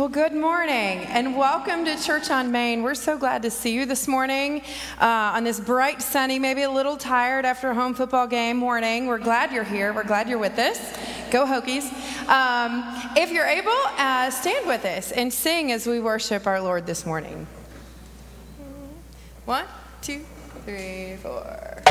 Well, good morning and welcome to Church on Main. We're so glad to see you this morning uh, on this bright, sunny, maybe a little tired after a home football game morning. We're glad you're here. We're glad you're with us. Go Hokies. Um, if you're able, uh, stand with us and sing as we worship our Lord this morning. One, two, three, four.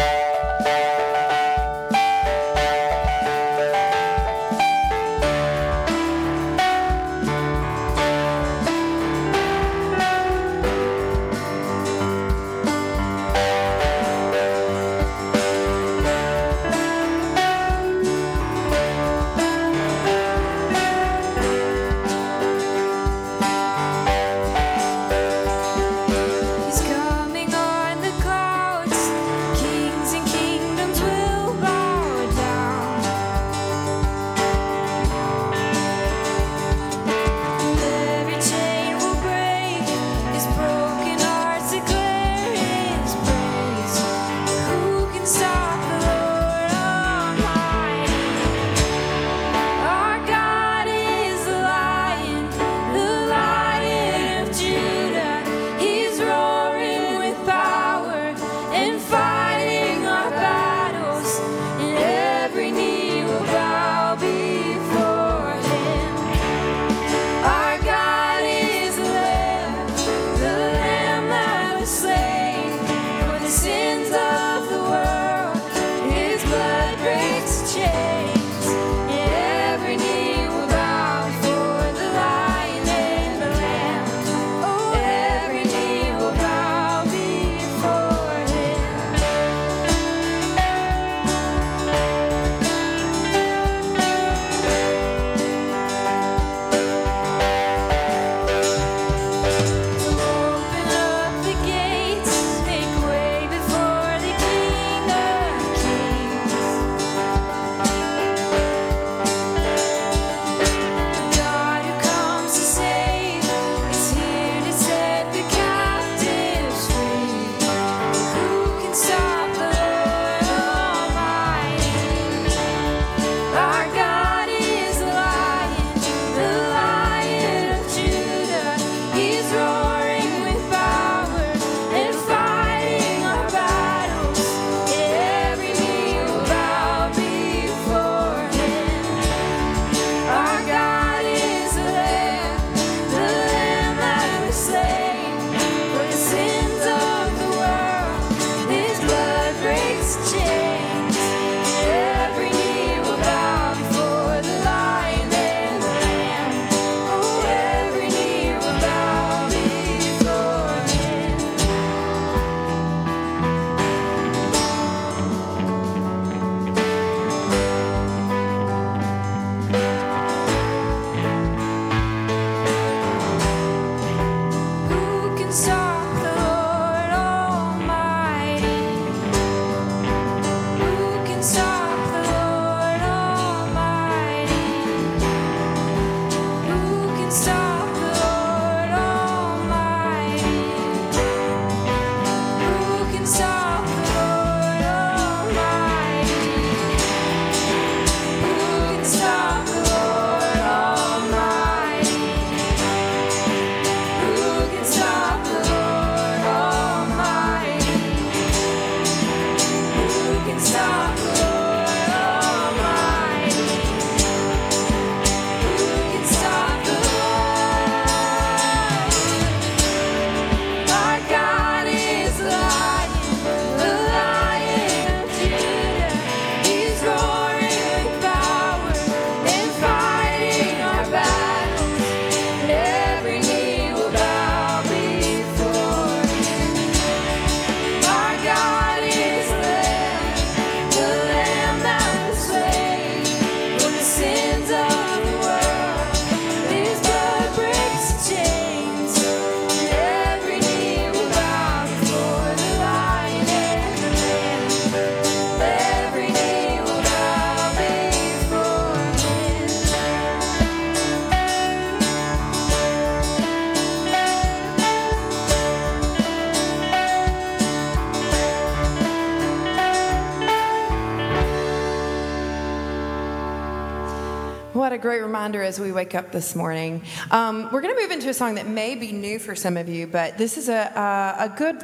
Great reminder as we wake up this morning. Um, we're going to move into a song that may be new for some of you, but this is a, a, a, good,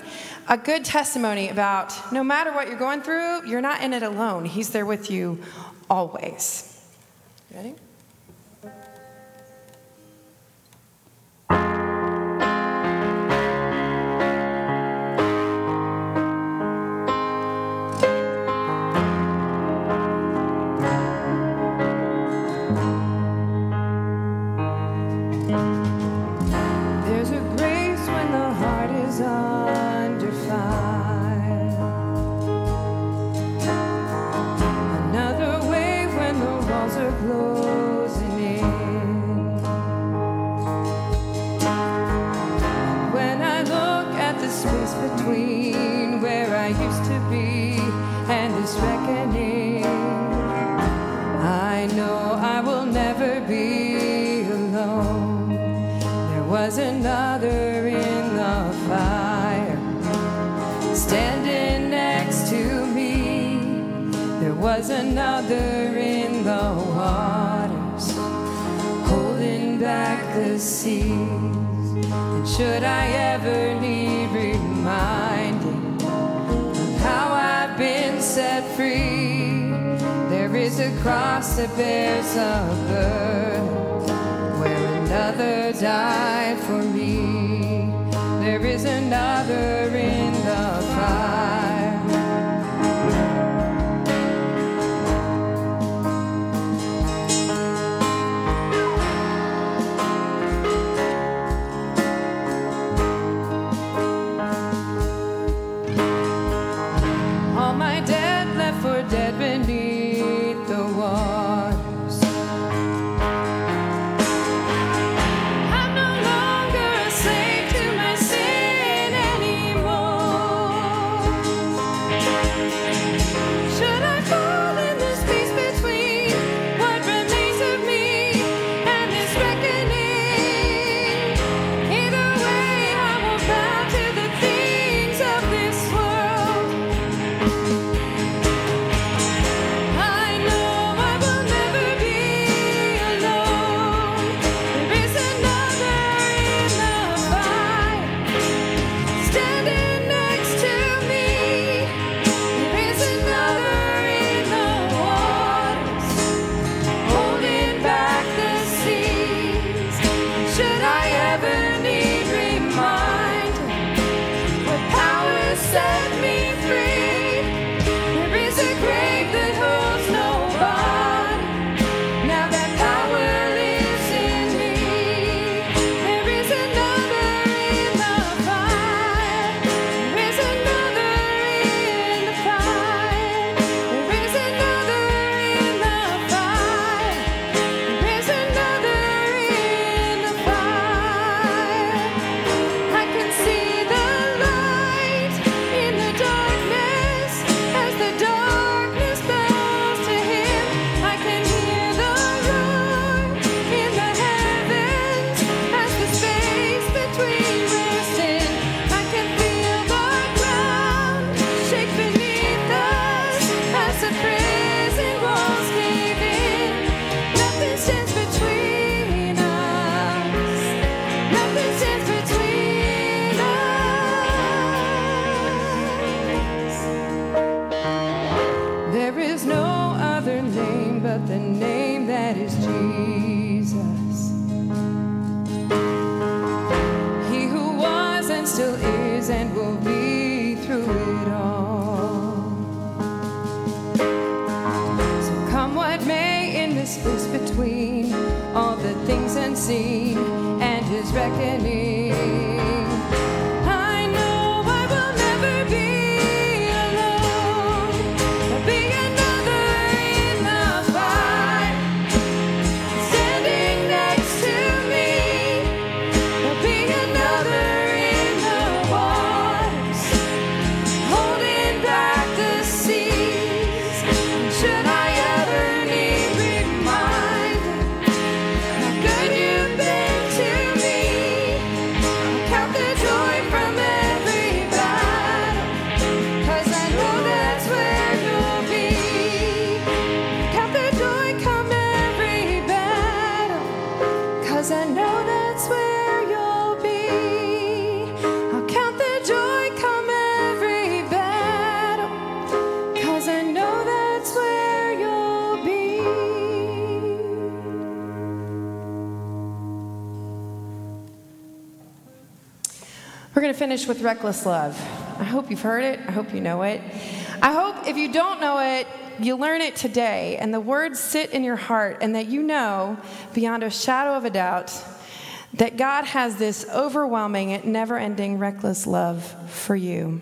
a good testimony about no matter what you're going through, you're not in it alone. He's there with you always. Ready? the seas. And should I ever need reminding of how I've been set free, there is a cross that bears a burden where another died for me. There is another. Finish with reckless love. I hope you've heard it. I hope you know it. I hope if you don't know it, you learn it today and the words sit in your heart and that you know beyond a shadow of a doubt that God has this overwhelming, never ending, reckless love for you.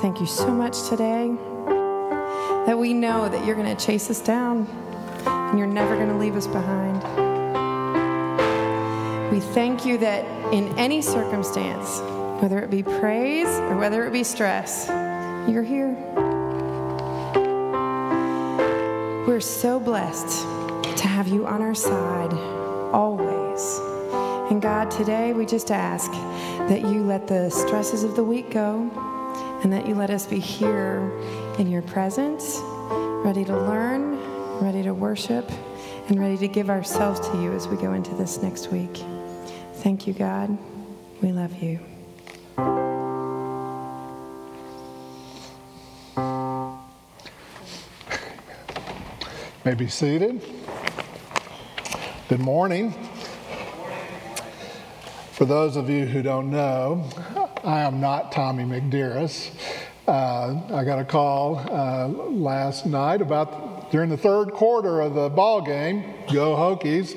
Thank you so much today that we know that you're going to chase us down and you're never going to leave us behind. We thank you that in any circumstance, whether it be praise or whether it be stress, you're here. We're so blessed to have you on our side always. And God, today we just ask that you let the stresses of the week go and that you let us be here in your presence, ready to learn, ready to worship, and ready to give ourselves to you as we go into this next week. Thank you, God. We love you. May be seated. Good morning. For those of you who don't know, I am not Tommy McDearis. Uh, I got a call uh, last night about during the third quarter of the ball game, go Hokies,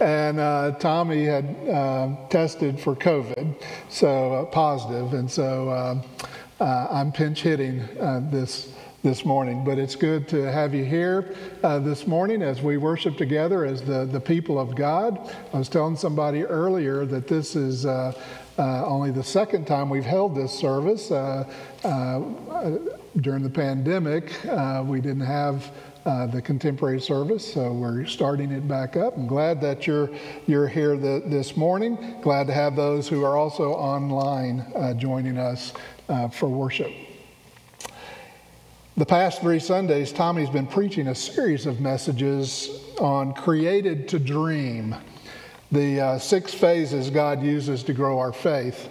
and uh, Tommy had uh, tested for COVID, so uh, positive, and so uh, I'm pinch hitting this this morning. But it's good to have you here uh, this morning as we worship together as the, the people of God. I was telling somebody earlier that this is uh, uh, only the second time we've held this service. Uh, uh, during the pandemic, uh, we didn't have uh, the contemporary service, so we're starting it back up. I'm glad that you're you're here the, this morning. Glad to have those who are also online uh, joining us uh, for worship. The past three Sundays, Tommy's been preaching a series of messages on created to dream the uh, six phases God uses to grow our faith.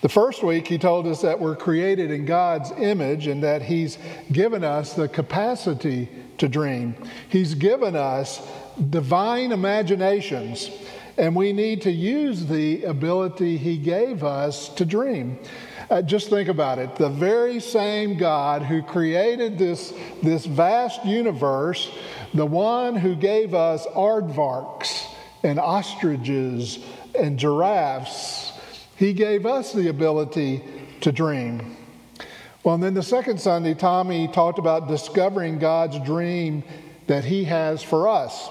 The first week, he told us that we're created in God's image and that He's given us the capacity to dream. He's given us divine imaginations, and we need to use the ability He gave us to dream. Uh, just think about it. The very same God who created this, this vast universe, the one who gave us aardvarks, and ostriches and giraffes. He gave us the ability to dream. Well, and then the second Sunday, Tommy talked about discovering God's dream that He has for us.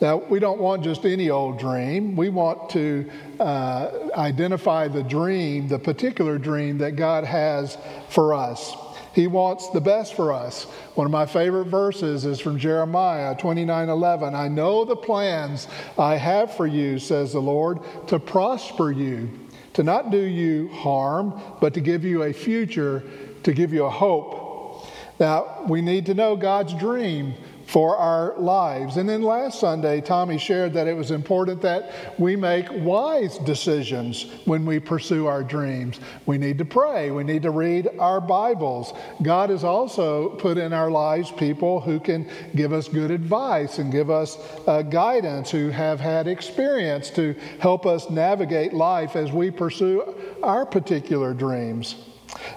Now, we don't want just any old dream. We want to uh, identify the dream, the particular dream that God has for us. He wants the best for us. One of my favorite verses is from Jeremiah 29 11. I know the plans I have for you, says the Lord, to prosper you, to not do you harm, but to give you a future, to give you a hope. Now, we need to know God's dream for our lives. And then last Sunday, Tommy shared that it was important that we make wise decisions when we pursue our dreams. We need to pray, we need to read our Bibles. God has also put in our lives people who can give us good advice and give us uh, guidance, who have had experience to help us navigate life as we pursue our particular dreams.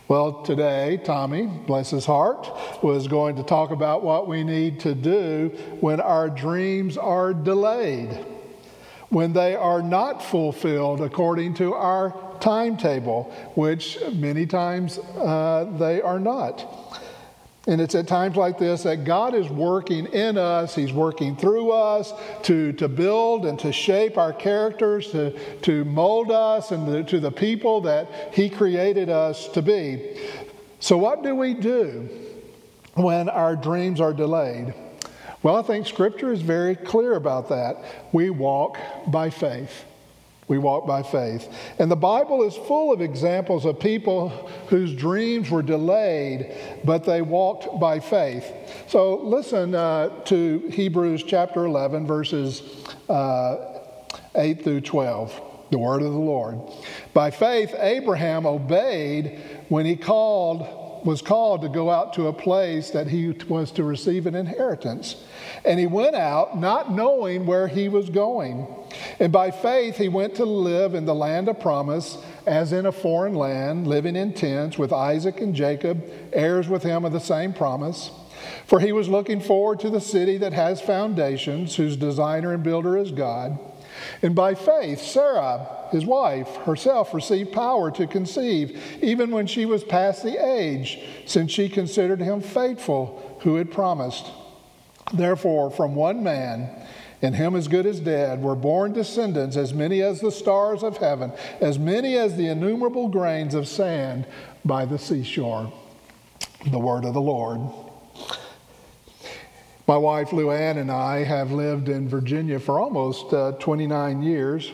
Well, today, Tommy, bless his heart, was going to talk about what we need to do when our dreams are delayed, when they are not fulfilled according to our timetable, which many times uh, they are not. And it's at times like this that God is working in us, He's working through us to, to build and to shape our characters, to, to mold us and to, to the people that He created us to be. So, what do we do when our dreams are delayed? Well, I think Scripture is very clear about that. We walk by faith. We walk by faith. And the Bible is full of examples of people whose dreams were delayed, but they walked by faith. So listen uh, to Hebrews chapter 11, verses uh, 8 through 12, the word of the Lord. By faith, Abraham obeyed when he called was called to go out to a place that he was to receive an inheritance. And he went out not knowing where he was going. And by faith, he went to live in the land of promise, as in a foreign land, living in tents with Isaac and Jacob, heirs with him of the same promise. For he was looking forward to the city that has foundations, whose designer and builder is God. And by faith, Sarah, his wife, herself received power to conceive, even when she was past the age, since she considered him faithful who had promised. Therefore, from one man, and him as good as dead, were born descendants as many as the stars of heaven, as many as the innumerable grains of sand by the seashore. The word of the Lord. My wife Lou Ann, and I have lived in Virginia for almost uh, 29 years.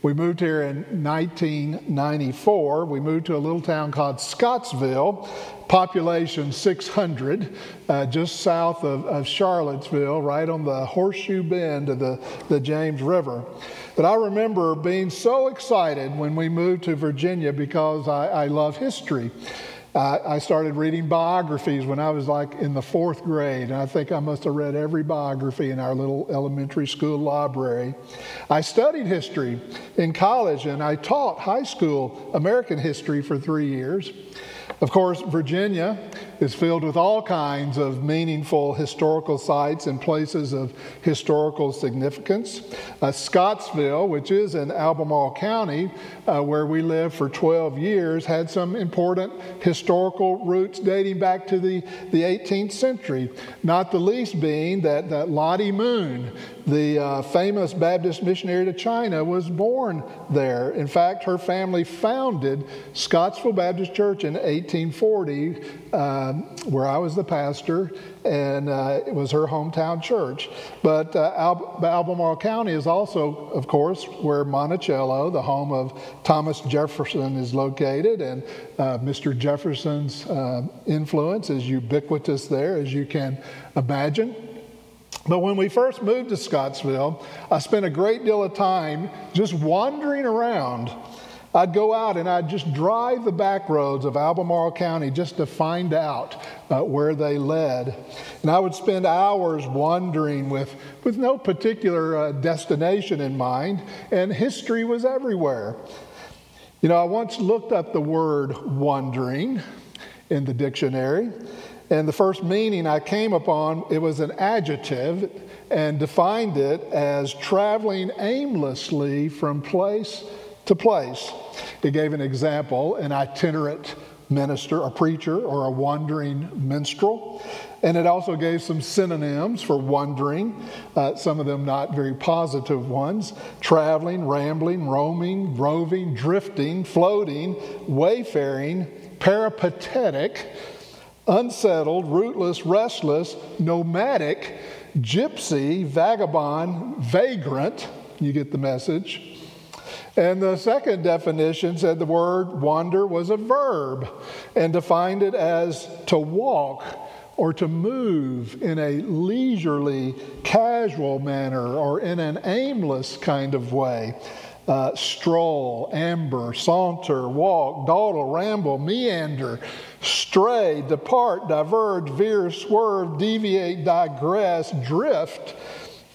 We moved here in 1994. We moved to a little town called Scottsville, population 600, uh, just south of, of, Charlottesville, right on the horseshoe bend of the, the James River. But I remember being so excited when we moved to Virginia because I, I love history. Uh, I started reading biographies when I was like in the fourth grade, and I think I must have read every biography in our little elementary school library. I studied history in college, and I taught high school American history for three years. Of course, Virginia is filled with all kinds of meaningful historical sites and places of historical significance. Uh, Scottsville, which is in Albemarle County, uh, where we lived for 12 years, had some important historical roots dating back to the, the 18th century, not the least being that, that Lottie Moon, the uh, famous Baptist missionary to China, was born there. In fact, her family founded Scottsville Baptist Church in 1840, uh, where I was the pastor, and uh, it was her hometown church. But uh, Al- Albemarle County is also, of course, where Monticello, the home of Thomas Jefferson, is located, and uh, Mr. Jefferson's uh, influence is ubiquitous there, as you can imagine. But when we first moved to Scottsville, I spent a great deal of time just wandering around. I'd go out and I'd just drive the back roads of Albemarle County just to find out uh, where they led. And I would spend hours wandering with, with no particular uh, destination in mind, and history was everywhere. You know, I once looked up the word wandering in the dictionary, and the first meaning I came upon, it was an adjective and defined it as traveling aimlessly from place to place. It gave an example, an itinerant minister, a preacher, or a wandering minstrel. And it also gave some synonyms for wandering, uh, some of them not very positive ones traveling, rambling, roaming, roving, drifting, floating, wayfaring, peripatetic, unsettled, rootless, restless, nomadic, gypsy, vagabond, vagrant. You get the message. And the second definition said the word wander was a verb and defined it as to walk or to move in a leisurely, casual manner or in an aimless kind of way uh, stroll, amber, saunter, walk, dawdle, ramble, meander, stray, depart, diverge, veer, swerve, deviate, digress, drift,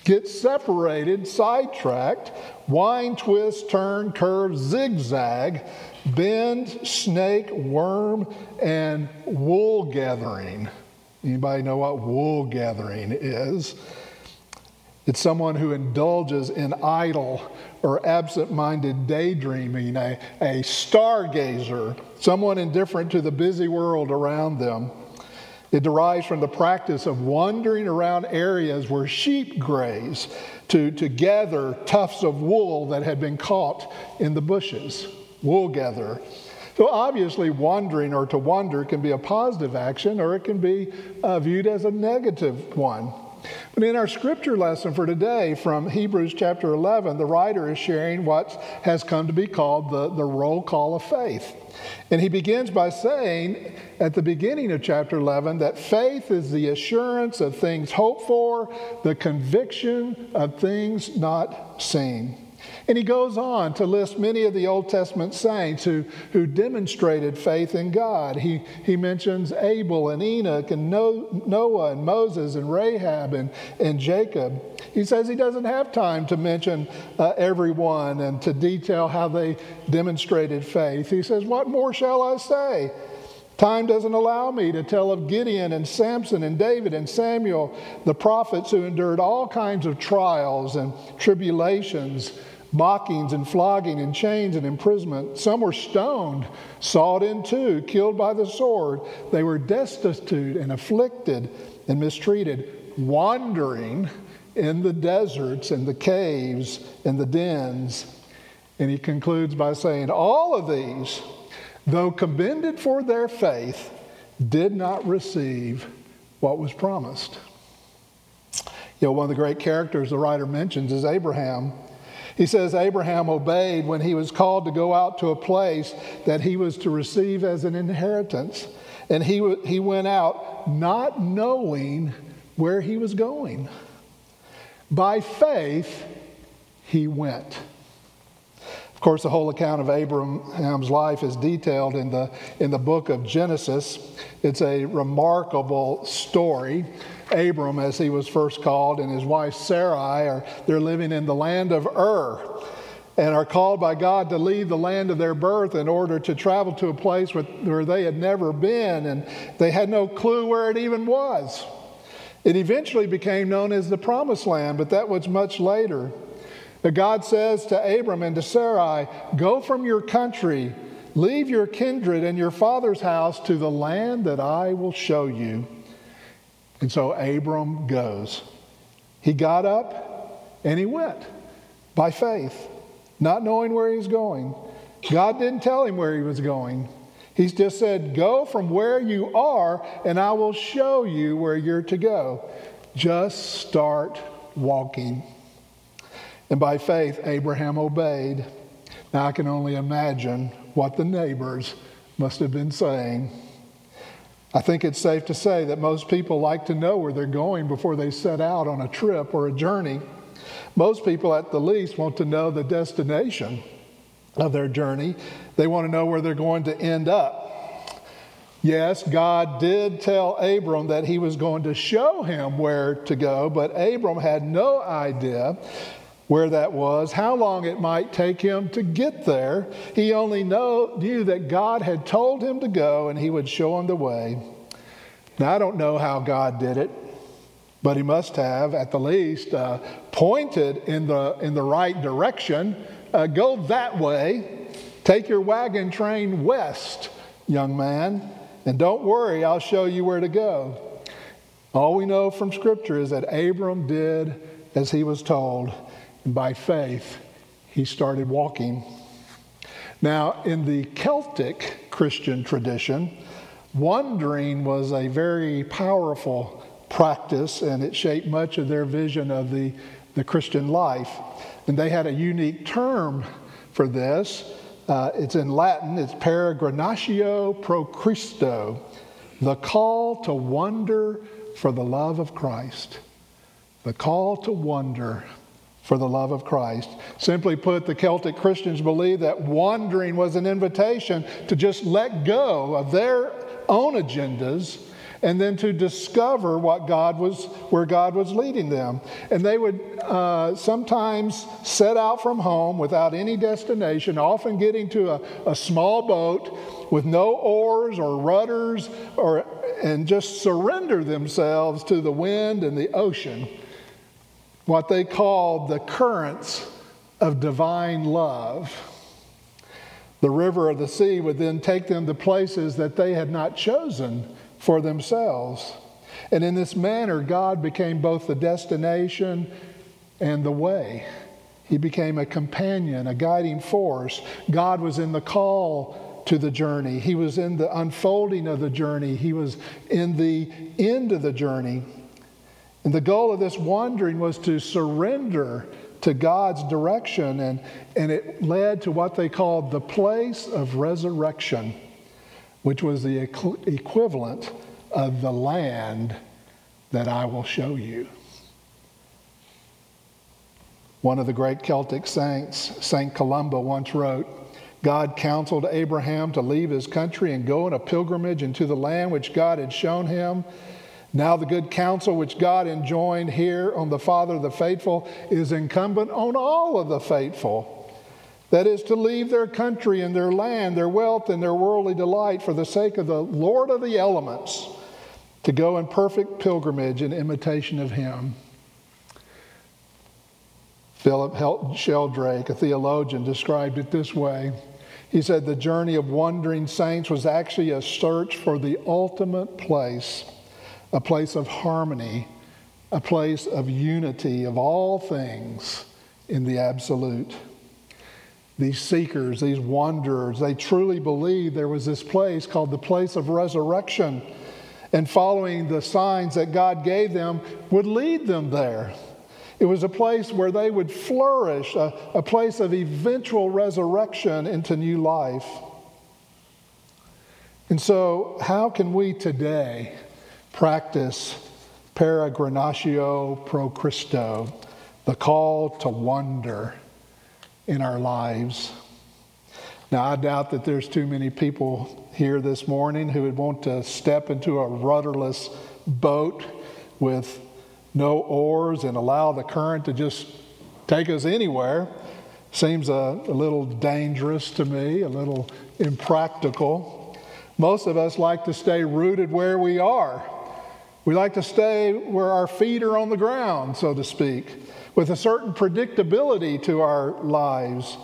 get separated, sidetracked, wind, twist, turn, curve, zigzag, bend, snake, worm, and wool gathering. Anybody know what wool gathering is? It's someone who indulges in idle or absent minded daydreaming, a, a stargazer, someone indifferent to the busy world around them. It derives from the practice of wandering around areas where sheep graze to, to gather tufts of wool that had been caught in the bushes. Wool gather. So, obviously, wandering or to wander can be a positive action or it can be uh, viewed as a negative one. But in our scripture lesson for today from Hebrews chapter 11, the writer is sharing what has come to be called the, the roll call of faith. And he begins by saying at the beginning of chapter 11 that faith is the assurance of things hoped for, the conviction of things not seen. And he goes on to list many of the Old Testament saints who, who demonstrated faith in God. He, he mentions Abel and Enoch and Noah and Moses and Rahab and, and Jacob. He says he doesn't have time to mention uh, everyone and to detail how they demonstrated faith. He says, What more shall I say? Time doesn't allow me to tell of Gideon and Samson and David and Samuel, the prophets who endured all kinds of trials and tribulations, mockings and flogging and chains and imprisonment. Some were stoned, sawed in two, killed by the sword. They were destitute and afflicted and mistreated, wandering in the deserts and the caves and the dens. And he concludes by saying, All of these though commended for their faith, did not receive what was promised. You know, one of the great characters the writer mentions is Abraham. He says Abraham obeyed when he was called to go out to a place that he was to receive as an inheritance. And he, he went out not knowing where he was going. By faith, he went. Of course, the whole account of Abraham's life is detailed in the, in the book of Genesis. It's a remarkable story. Abram, as he was first called, and his wife Sarai are they're living in the land of Ur and are called by God to leave the land of their birth in order to travel to a place where they had never been, and they had no clue where it even was. It eventually became known as the Promised Land, but that was much later. That God says to Abram and to Sarai, Go from your country, leave your kindred and your father's house to the land that I will show you. And so Abram goes. He got up and he went by faith, not knowing where he's going. God didn't tell him where he was going. He's just said, Go from where you are, and I will show you where you're to go. Just start walking. And by faith, Abraham obeyed. Now I can only imagine what the neighbors must have been saying. I think it's safe to say that most people like to know where they're going before they set out on a trip or a journey. Most people, at the least, want to know the destination of their journey. They want to know where they're going to end up. Yes, God did tell Abram that he was going to show him where to go, but Abram had no idea where that was, how long it might take him to get there. He only know, knew that God had told him to go and he would show him the way. Now, I don't know how God did it, but he must have, at the least, uh, pointed in the, in the right direction. Uh, go that way. Take your wagon train west, young man, and don't worry, I'll show you where to go. All we know from Scripture is that Abram did as he was told. By faith, he started walking. Now, in the Celtic Christian tradition, wandering was a very powerful practice and it shaped much of their vision of the, the Christian life. And they had a unique term for this. Uh, it's in Latin, it's peregrinatio pro Christo, the call to wander for the love of Christ. The call to wonder for the love of Christ. Simply put, the Celtic Christians believed that wandering was an invitation to just let go of their own agendas and then to discover what God was, where God was leading them. And they would uh, sometimes set out from home without any destination, often getting to a, a small boat with no oars or rudders, or, and just surrender themselves to the wind and the ocean what they called the currents of divine love. The river or the sea would then take them to places that they had not chosen for themselves. And in this manner, God became both the destination and the way. He became a companion, a guiding force. God was in the call to the journey, He was in the unfolding of the journey, He was in the end of the journey. And the goal of this wandering was to surrender to God's direction, and, and it led to what they called the place of resurrection, which was the equivalent of the land that I will show you. One of the great Celtic saints, St. Columba, once wrote God counseled Abraham to leave his country and go on a pilgrimage into the land which God had shown him. Now, the good counsel which God enjoined here on the Father of the faithful is incumbent on all of the faithful. That is to leave their country and their land, their wealth and their worldly delight for the sake of the Lord of the elements, to go in perfect pilgrimage in imitation of him. Philip Sheldrake, a theologian, described it this way. He said the journey of wandering saints was actually a search for the ultimate place, a place of harmony, a place of unity of all things in the absolute. These seekers, these wanderers, they truly believed there was this place called the place of resurrection, and following the signs that God gave them would lead them there. It was a place where they would flourish, a, a place of eventual resurrection into new life. And so, how can we today practice peregrinatio pro Christo, the call to wonder in our lives? Now, I doubt that there's too many people here this morning who would want to step into a rudderless boat with no oars and allow the current to just take us anywhere seems a, a, little dangerous to me, a little impractical. Most of us like to stay rooted where we are. We like to stay where our feet are on the ground, so to speak, with a certain predictability to our lives.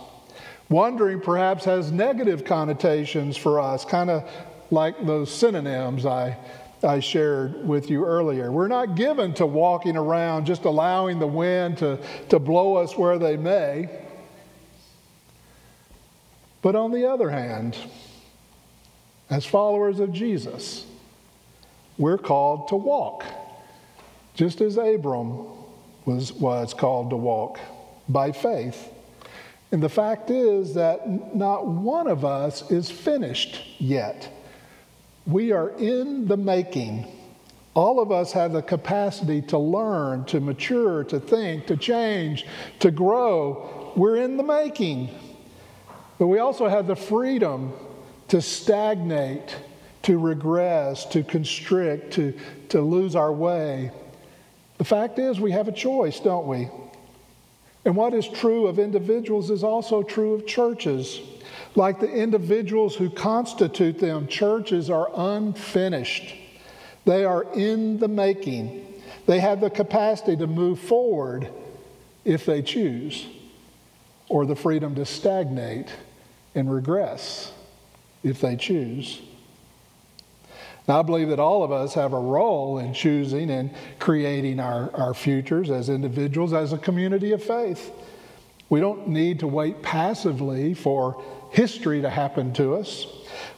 Wandering perhaps has negative connotations for us, kind of like those synonyms I I shared with you earlier. We're not given to walking around just allowing the wind to, to blow us where they may. But on the other hand, as followers of Jesus, we're called to walk, just as Abram was, was called to walk by faith. And the fact is that not one of us is finished yet. We are in the making. All of us have the capacity to learn, to mature, to think, to change, to grow. We're in the making. But we also have the freedom to stagnate, to regress, to constrict, to, to lose our way. The fact is, we have a choice, don't we? And what is true of individuals is also true of churches. Like the individuals who constitute them, churches are unfinished. They are in the making. They have the capacity to move forward if they choose, or the freedom to stagnate and regress if they choose. Now, I believe that all of us have a role in choosing and creating our, our futures as individuals, as a community of faith. We don't need to wait passively for history to happen to us.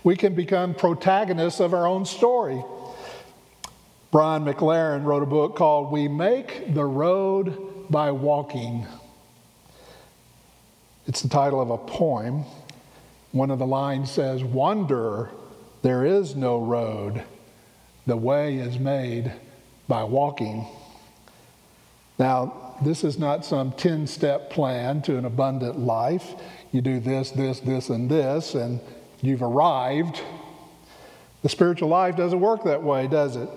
We can become protagonists of our own story. Brian McLaren wrote a book called We Make the Road by Walking. It's the title of a poem. One of the lines says, Wanderer, there is no road. The way is made by walking. Now, this is not some 10 step plan to an abundant life you do this, this, this, and this, and you've arrived. The spiritual life doesn't work that way, does it?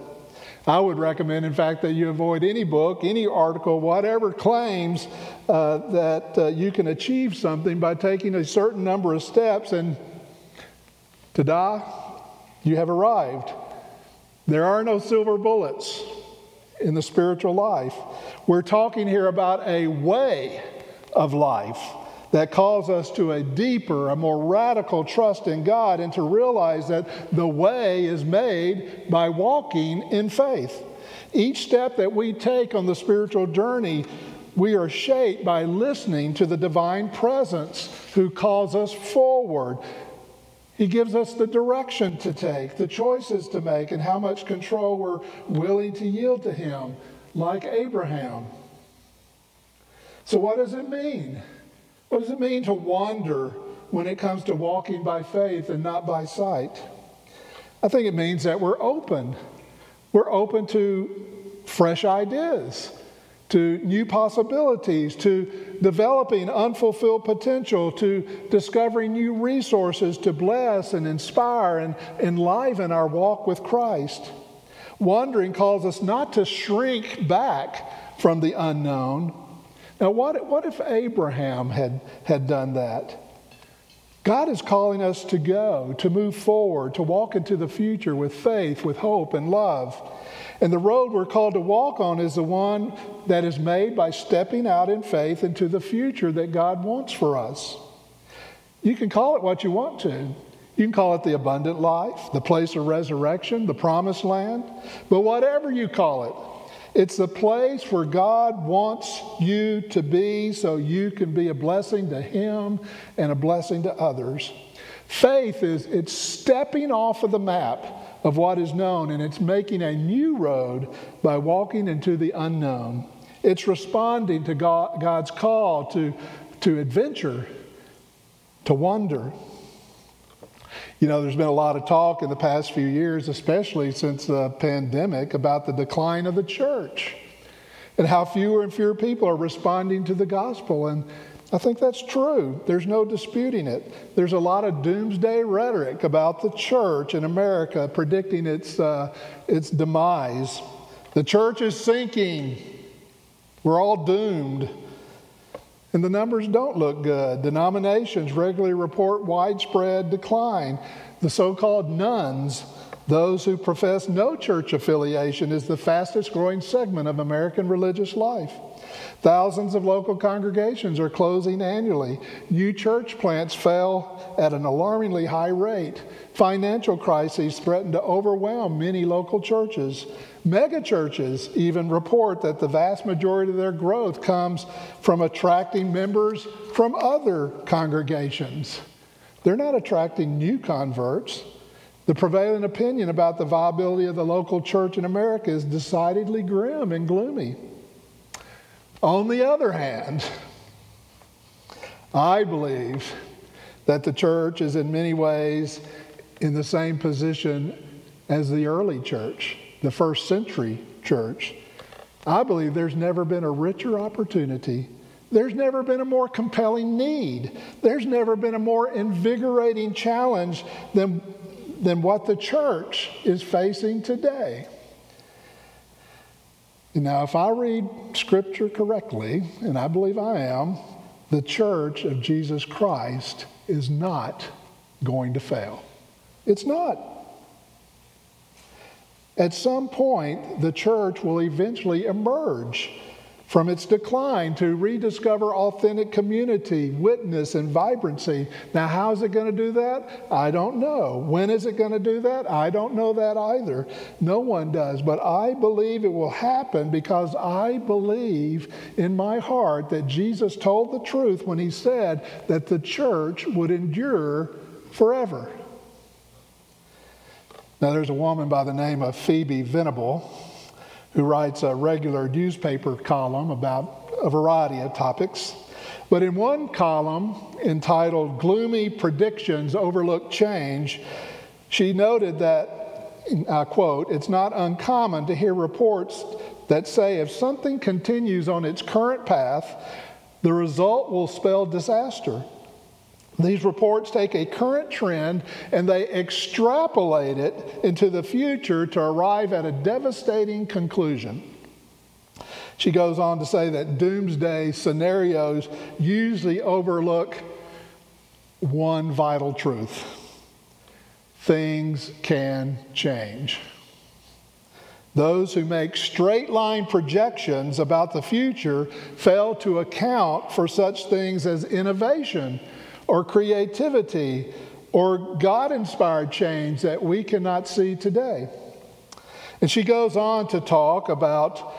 I would recommend, in fact, that you avoid any book, any article, whatever claims uh, that uh, you can achieve something by taking a certain number of steps, and ta-da, you have arrived. There are no silver bullets in the spiritual life. We're talking here about a way of life that calls us to a deeper, a more radical trust in God and to realize that the way is made by walking in faith. Each step that we take on the spiritual journey, we are shaped by listening to the divine presence who calls us forward. He gives us the direction to take, the choices to make, and how much control we're willing to yield to Him, like Abraham. So, what does it mean? What does it mean to wander when it comes to walking by faith and not by sight? I think it means that we're open. We're open to fresh ideas, to new possibilities, to developing unfulfilled potential, to discovering new resources to bless and inspire and enliven our walk with Christ. Wandering calls us not to shrink back from the unknown, Now, what, what if Abraham had, had done that? God is calling us to go, to move forward, to walk into the future with faith, with hope, and love. And the road we're called to walk on is the one that is made by stepping out in faith into the future that God wants for us. You can call it what you want to. You can call it the abundant life, the place of resurrection, the promised land, but whatever you call it, it's the place where God wants you to be so you can be a blessing to Him and a blessing to others. Faith is it's stepping off of the map of what is known and it's making a new road by walking into the unknown. It's responding to God, God's call to, to adventure, to wonder. You know, there's been a lot of talk in the past few years, especially since the pandemic, about the decline of the church and how fewer and fewer people are responding to the gospel. And I think that's true. There's no disputing it. There's a lot of doomsday rhetoric about the church in America predicting its, uh, its demise. The church is sinking. We're all doomed. And the numbers don't look good. Denominations regularly report widespread decline. The so called nones, those who profess no church affiliation, is the fastest growing segment of American religious life. Thousands of local congregations are closing annually. New church plants fail at an alarmingly high rate. Financial crises threaten to overwhelm many local churches. Megachurches even report that the vast majority of their growth comes from attracting members from other congregations. They're not attracting new converts. The prevailing opinion about the viability of the local church in America is decidedly grim and gloomy. On the other hand, I believe that the church is in many ways in the same position as the early church the first century church, I believe there's never been a richer opportunity. There's never been a more compelling need. There's never been a more invigorating challenge than, than what the church is facing today. Now, if I read Scripture correctly, and I believe I am, the church of Jesus Christ is not going to fail. It's not. At some point, the church will eventually emerge from its decline to rediscover authentic community, witness, and vibrancy. Now, how is it going to do that? I don't know. When is it going to do that? I don't know that either. No one does. But I believe it will happen because I believe in my heart that Jesus told the truth when he said that the church would endure forever. Now, there's a woman by the name of Phoebe Venable who writes a regular newspaper column about a variety of topics. But in one column entitled Gloomy Predictions Overlook Change, she noted that, I quote, it's not uncommon to hear reports that say if something continues on its current path, the result will spell disaster. These reports take a current trend and they extrapolate it into the future to arrive at a devastating conclusion. She goes on to say that doomsday scenarios usually overlook one vital truth things can change. Those who make straight line projections about the future fail to account for such things as innovation or creativity or God inspired change that we cannot see today. And she goes on to talk about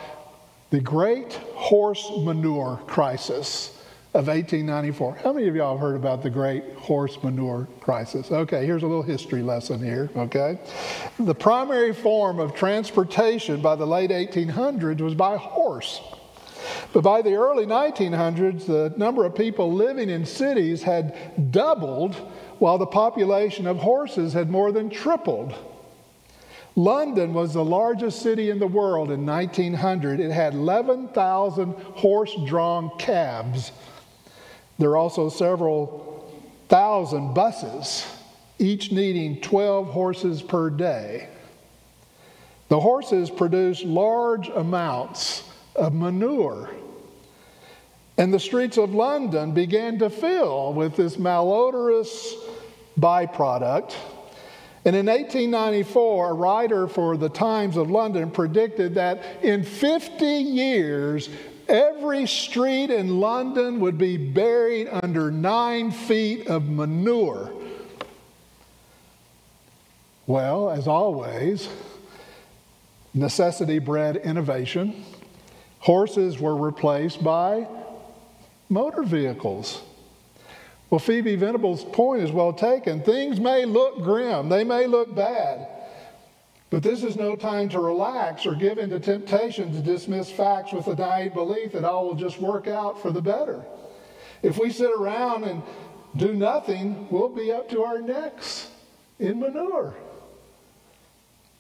the great horse manure crisis of 1894. How many of y'all have heard about the great horse manure crisis? Okay, here's a little history lesson here, okay? The primary form of transportation by the late 1800s was by horse. But by the early 1900s, the number of people living in cities had doubled, while the population of horses had more than tripled. London was the largest city in the world in 1900. It had 11,000 horse drawn cabs. There are also several thousand buses, each needing 12 horses per day. The horses produced large amounts of manure. And the streets of London began to fill with this malodorous byproduct. And in 1894, a writer for the Times of London predicted that in 50 years, every street in London would be buried under nine feet of manure. Well, as always, necessity bred innovation. Horses were replaced by motor vehicles. Well, Phoebe Venable's point is well taken. Things may look grim, they may look bad, but this is no time to relax or give in to temptation to dismiss facts with a naive belief that all will just work out for the better. If we sit around and do nothing, we'll be up to our necks in manure.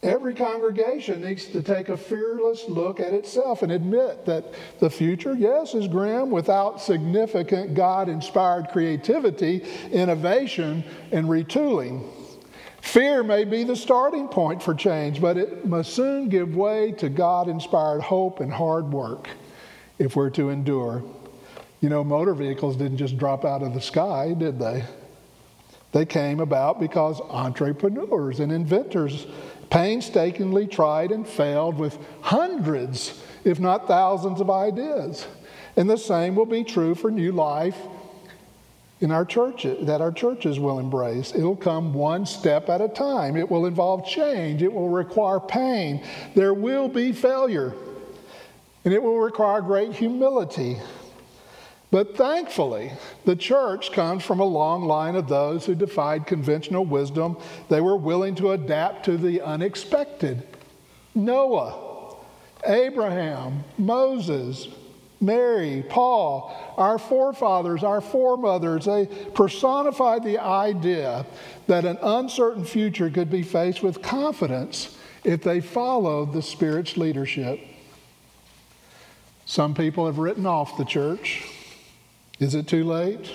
Every congregation needs to take a fearless look at itself and admit that the future, yes, is grim without significant God inspired creativity, innovation, and retooling. Fear may be the starting point for change, but it must soon give way to God inspired hope and hard work if we're to endure. You know, motor vehicles didn't just drop out of the sky, did they? They came about because entrepreneurs and inventors painstakingly tried and failed with hundreds, if not thousands, of ideas. And the same will be true for new life in our churches that our churches will embrace. It'll come one step at a time. It will involve change. It will require pain. There will be failure. And it will require great humility. But thankfully, the church comes from a long line of those who defied conventional wisdom. They were willing to adapt to the unexpected. Noah, Abraham, Moses, Mary, Paul, our forefathers, our foremothers, they personified the idea that an uncertain future could be faced with confidence if they followed the Spirit's leadership. Some people have written off the church. Is it too late?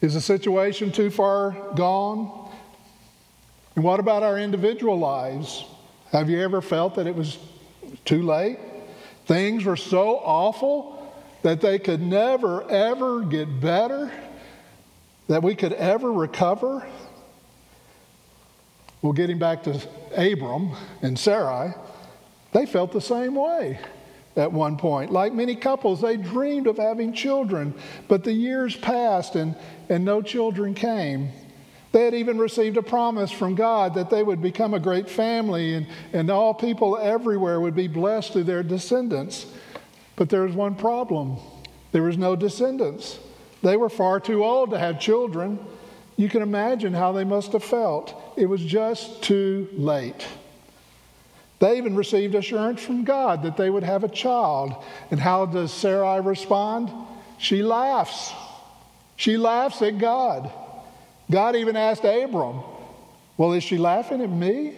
Is the situation too far gone? And what about our individual lives? Have you ever felt that it was too late? Things were so awful that they could never, ever get better, that we could ever recover? Well, getting back to Abram and Sarai, they felt the same way at one point. Like many couples, they dreamed of having children, but the years passed and, and no children came. They had even received a promise from God that they would become a great family and, and all people everywhere would be blessed through their descendants. But there was one problem there was no descendants. They were far too old to have children. You can imagine how they must have felt. It was just too late. They even received assurance from God that they would have a child. And how does Sarai respond? She laughs. She laughs at God. God even asked Abram, Well, is she laughing at me?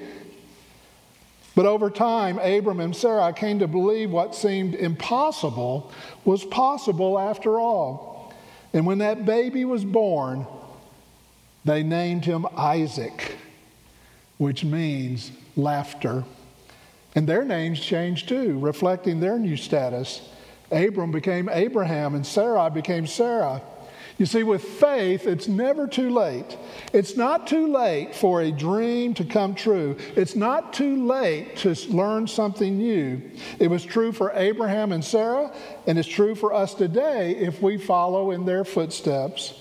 But over time, Abram and Sarah came to believe what seemed impossible was possible after all. And when that baby was born, they named him Isaac, which means laughter. And their names changed too, reflecting their new status. Abram became Abraham, and Sarai became Sarah. You see, with faith, it's never too late. It's not too late for a dream to come true. It's not too late to learn something new. It was true for Abraham and Sarah, and it's true for us today if we follow in their footsteps.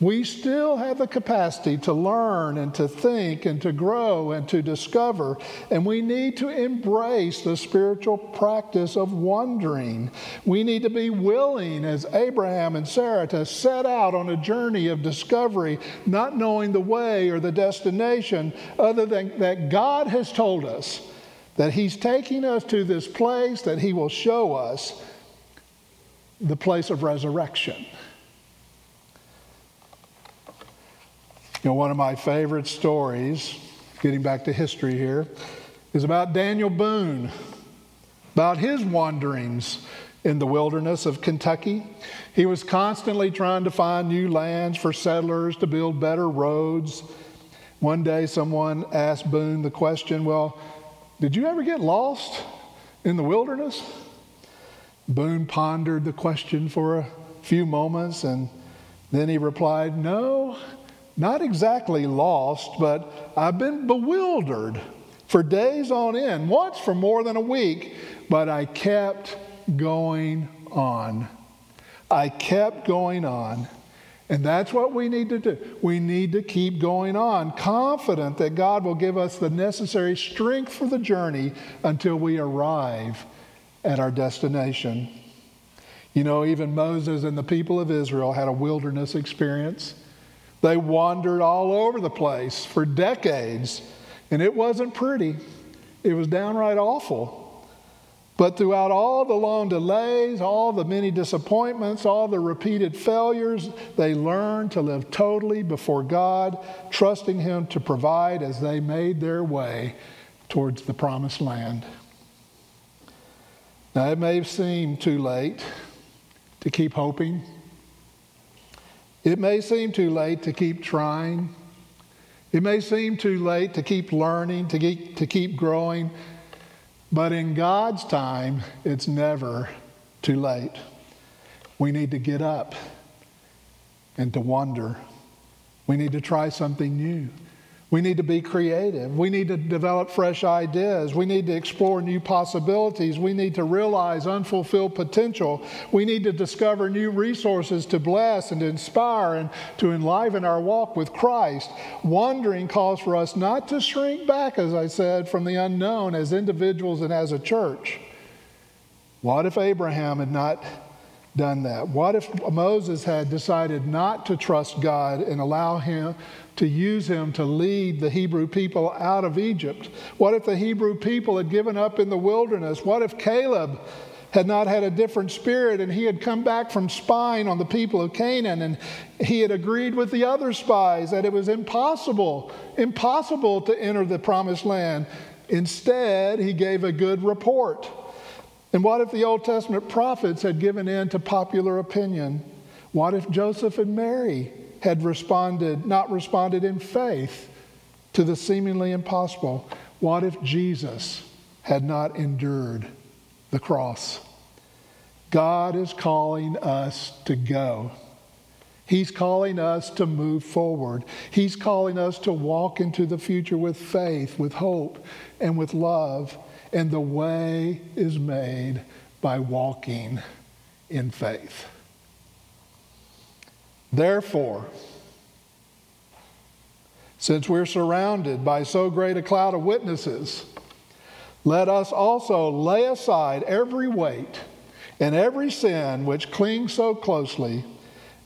We still have the capacity to learn and to think and to grow and to discover. And we need to embrace the spiritual practice of wondering. We need to be willing, as Abraham and Sarah, to set out on a journey of discovery, not knowing the way or the destination, other than that God has told us that He's taking us to this place that He will show us the place of resurrection. You know, one of my favorite stories, getting back to history here, is about Daniel Boone, about his wanderings in the wilderness of Kentucky. He was constantly trying to find new lands for settlers to build better roads. One day, someone asked Boone the question, Well, did you ever get lost in the wilderness? Boone pondered the question for a few moments and then he replied, No, not exactly lost, but I've been bewildered for days on end, once for more than a week, but I kept going on. I kept going on. And that's what we need to do. We need to keep going on, confident that God will give us the necessary strength for the journey until we arrive at our destination. You know, even Moses and the people of Israel had a wilderness experience. They wandered all over the place for decades, and it wasn't pretty. It was downright awful. But throughout all the long delays, all the many disappointments, all the repeated failures, they learned to live totally before God, trusting Him to provide as they made their way towards the promised land. Now, it may seem too late to keep hoping. It may seem too late to keep trying. It may seem too late to keep learning, to keep, to keep growing. But in God's time, it's never too late. We need to get up and to wonder. We need to try something new. We need to be creative. We need to develop fresh ideas. We need to explore new possibilities. We need to realize unfulfilled potential. We need to discover new resources to bless and to inspire and to enliven our walk with Christ. Wandering calls for us not to shrink back, as I said, from the unknown as individuals and as a church. What if Abraham had not done that? What if Moses had decided not to trust God and allow him to use him to lead the Hebrew people out of Egypt? What if the Hebrew people had given up in the wilderness? What if Caleb had not had a different spirit and he had come back from spying on the people of Canaan and he had agreed with the other spies that it was impossible, impossible to enter the promised land? Instead, he gave a good report. And what if the Old Testament prophets had given in to popular opinion? What if Joseph and Mary had responded, not responded in faith to the seemingly impossible? What if Jesus had not endured the cross? God is calling us to go. He's calling us to move forward. He's calling us to walk into the future with faith, with hope, and with love. And the way is made by walking in faith. Therefore, since we're surrounded by so great a cloud of witnesses, let us also lay aside every weight and every sin which clings so closely,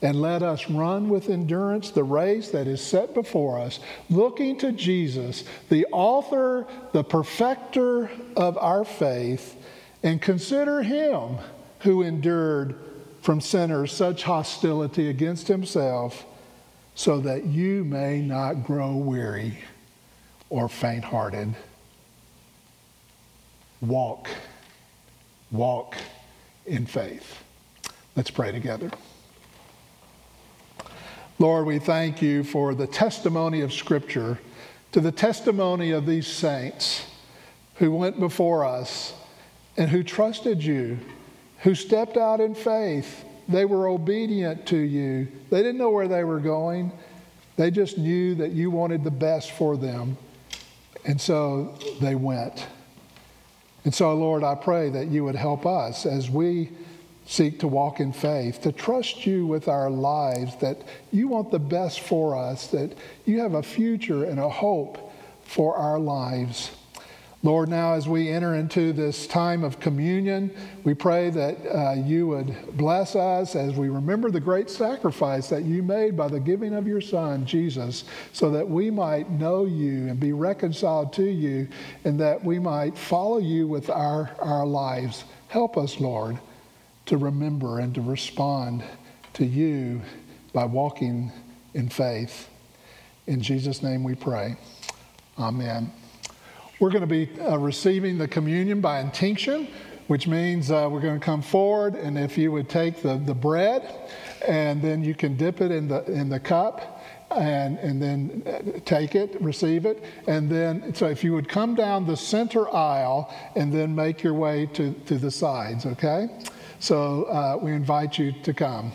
and let us run with endurance the race that is set before us, looking to Jesus, the author, the perfecter of our faith, and consider him who endured from sinners such hostility against himself, so that you may not grow weary or faint hearted. Walk, walk in faith. Let's pray together. Lord, we thank you for the testimony of Scripture, to the testimony of these saints who went before us and who trusted you who stepped out in faith. They were obedient to you. They didn't know where they were going, they just knew that you wanted the best for them. And so they went. And so, Lord, I pray that you would help us as we seek to walk in faith, to trust you with our lives, that you want the best for us, that you have a future and a hope for our lives. Lord, now as we enter into this time of communion, we pray that uh, you would bless us as we remember the great sacrifice that you made by the giving of your Son, Jesus, so that we might know you and be reconciled to you, and that we might follow you with our, our lives. Help us, Lord, to remember and to respond to you by walking in faith. In Jesus' name we pray. Amen. We're going to be uh, receiving the communion by intinction, which means uh, we're going to come forward, and if you would take the, the bread, and then you can dip it in the, in the cup, and, and then uh, take it, receive it, and then, so if you would come down the center aisle and then make your way to, to the sides, okay? So uh, we invite you to come.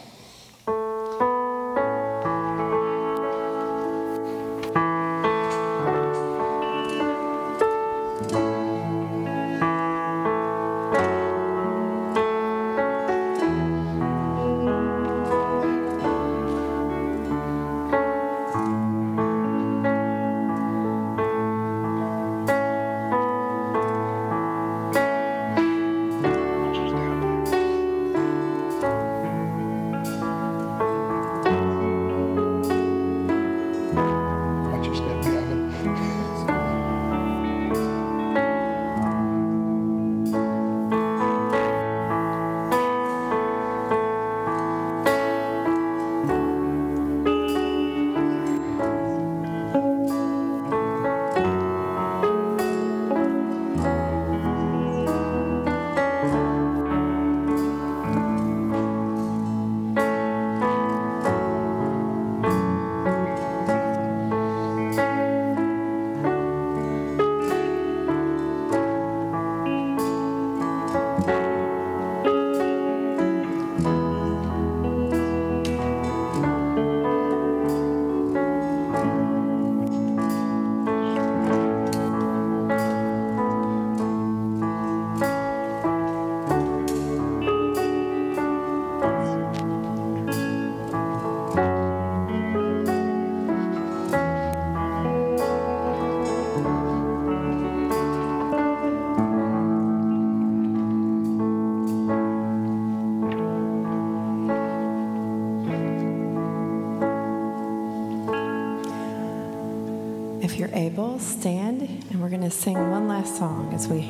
able, stand and we're going to sing one last song as we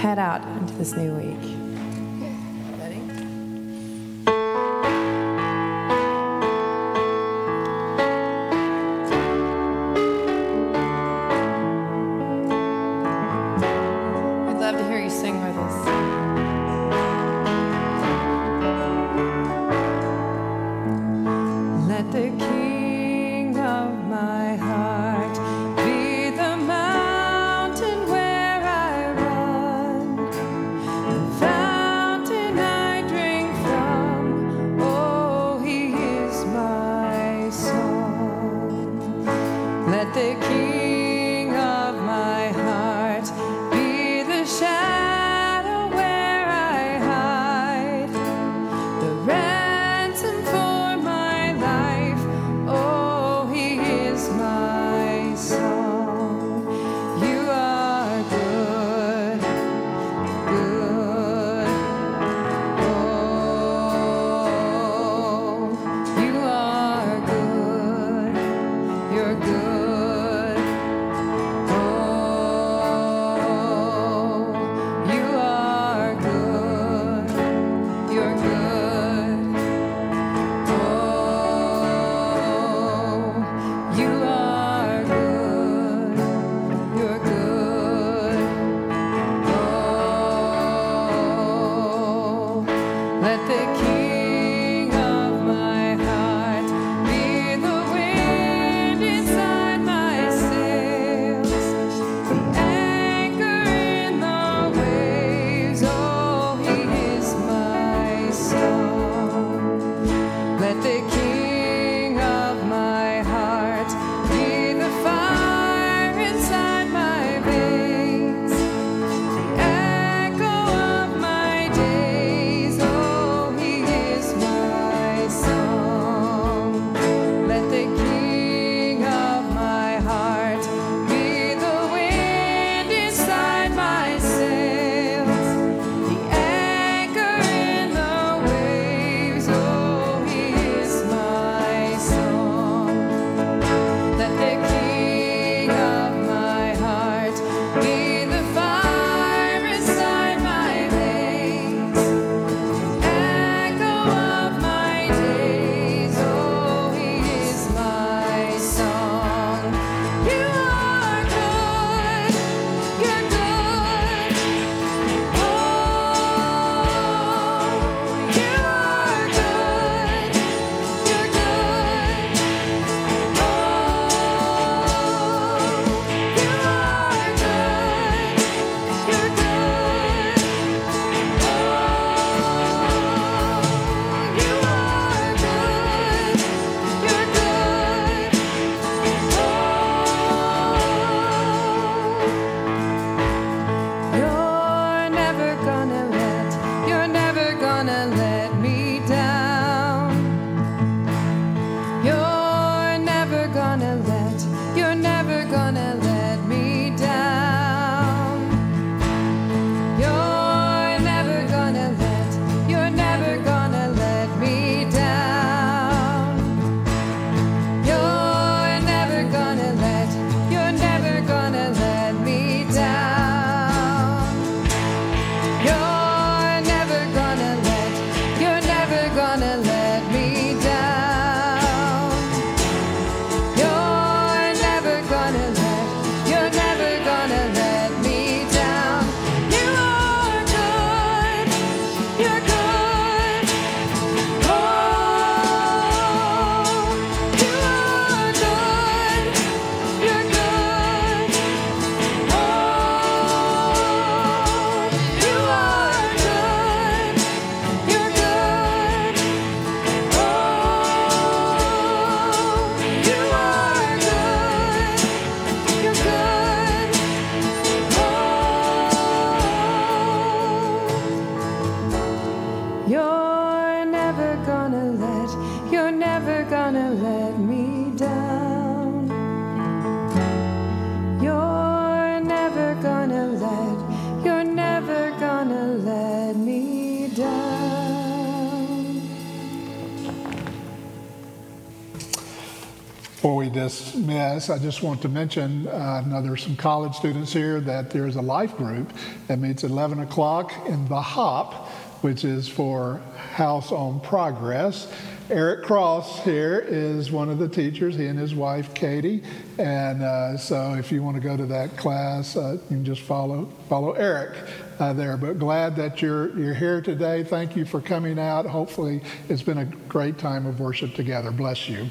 head out into this new week. Dismiss, I just want to mention, uh, now there's some college students here, that there's a life group that meets at 11 o'clock in the HOP, which is for House on Progress. Eric Cross here is one of the teachers, he and his wife Katie. And uh, so if you want to go to that class, uh, you can just follow, follow Eric uh, there. But glad that you're, you're here today. Thank you for coming out. Hopefully, it's been a great time of worship together. Bless you.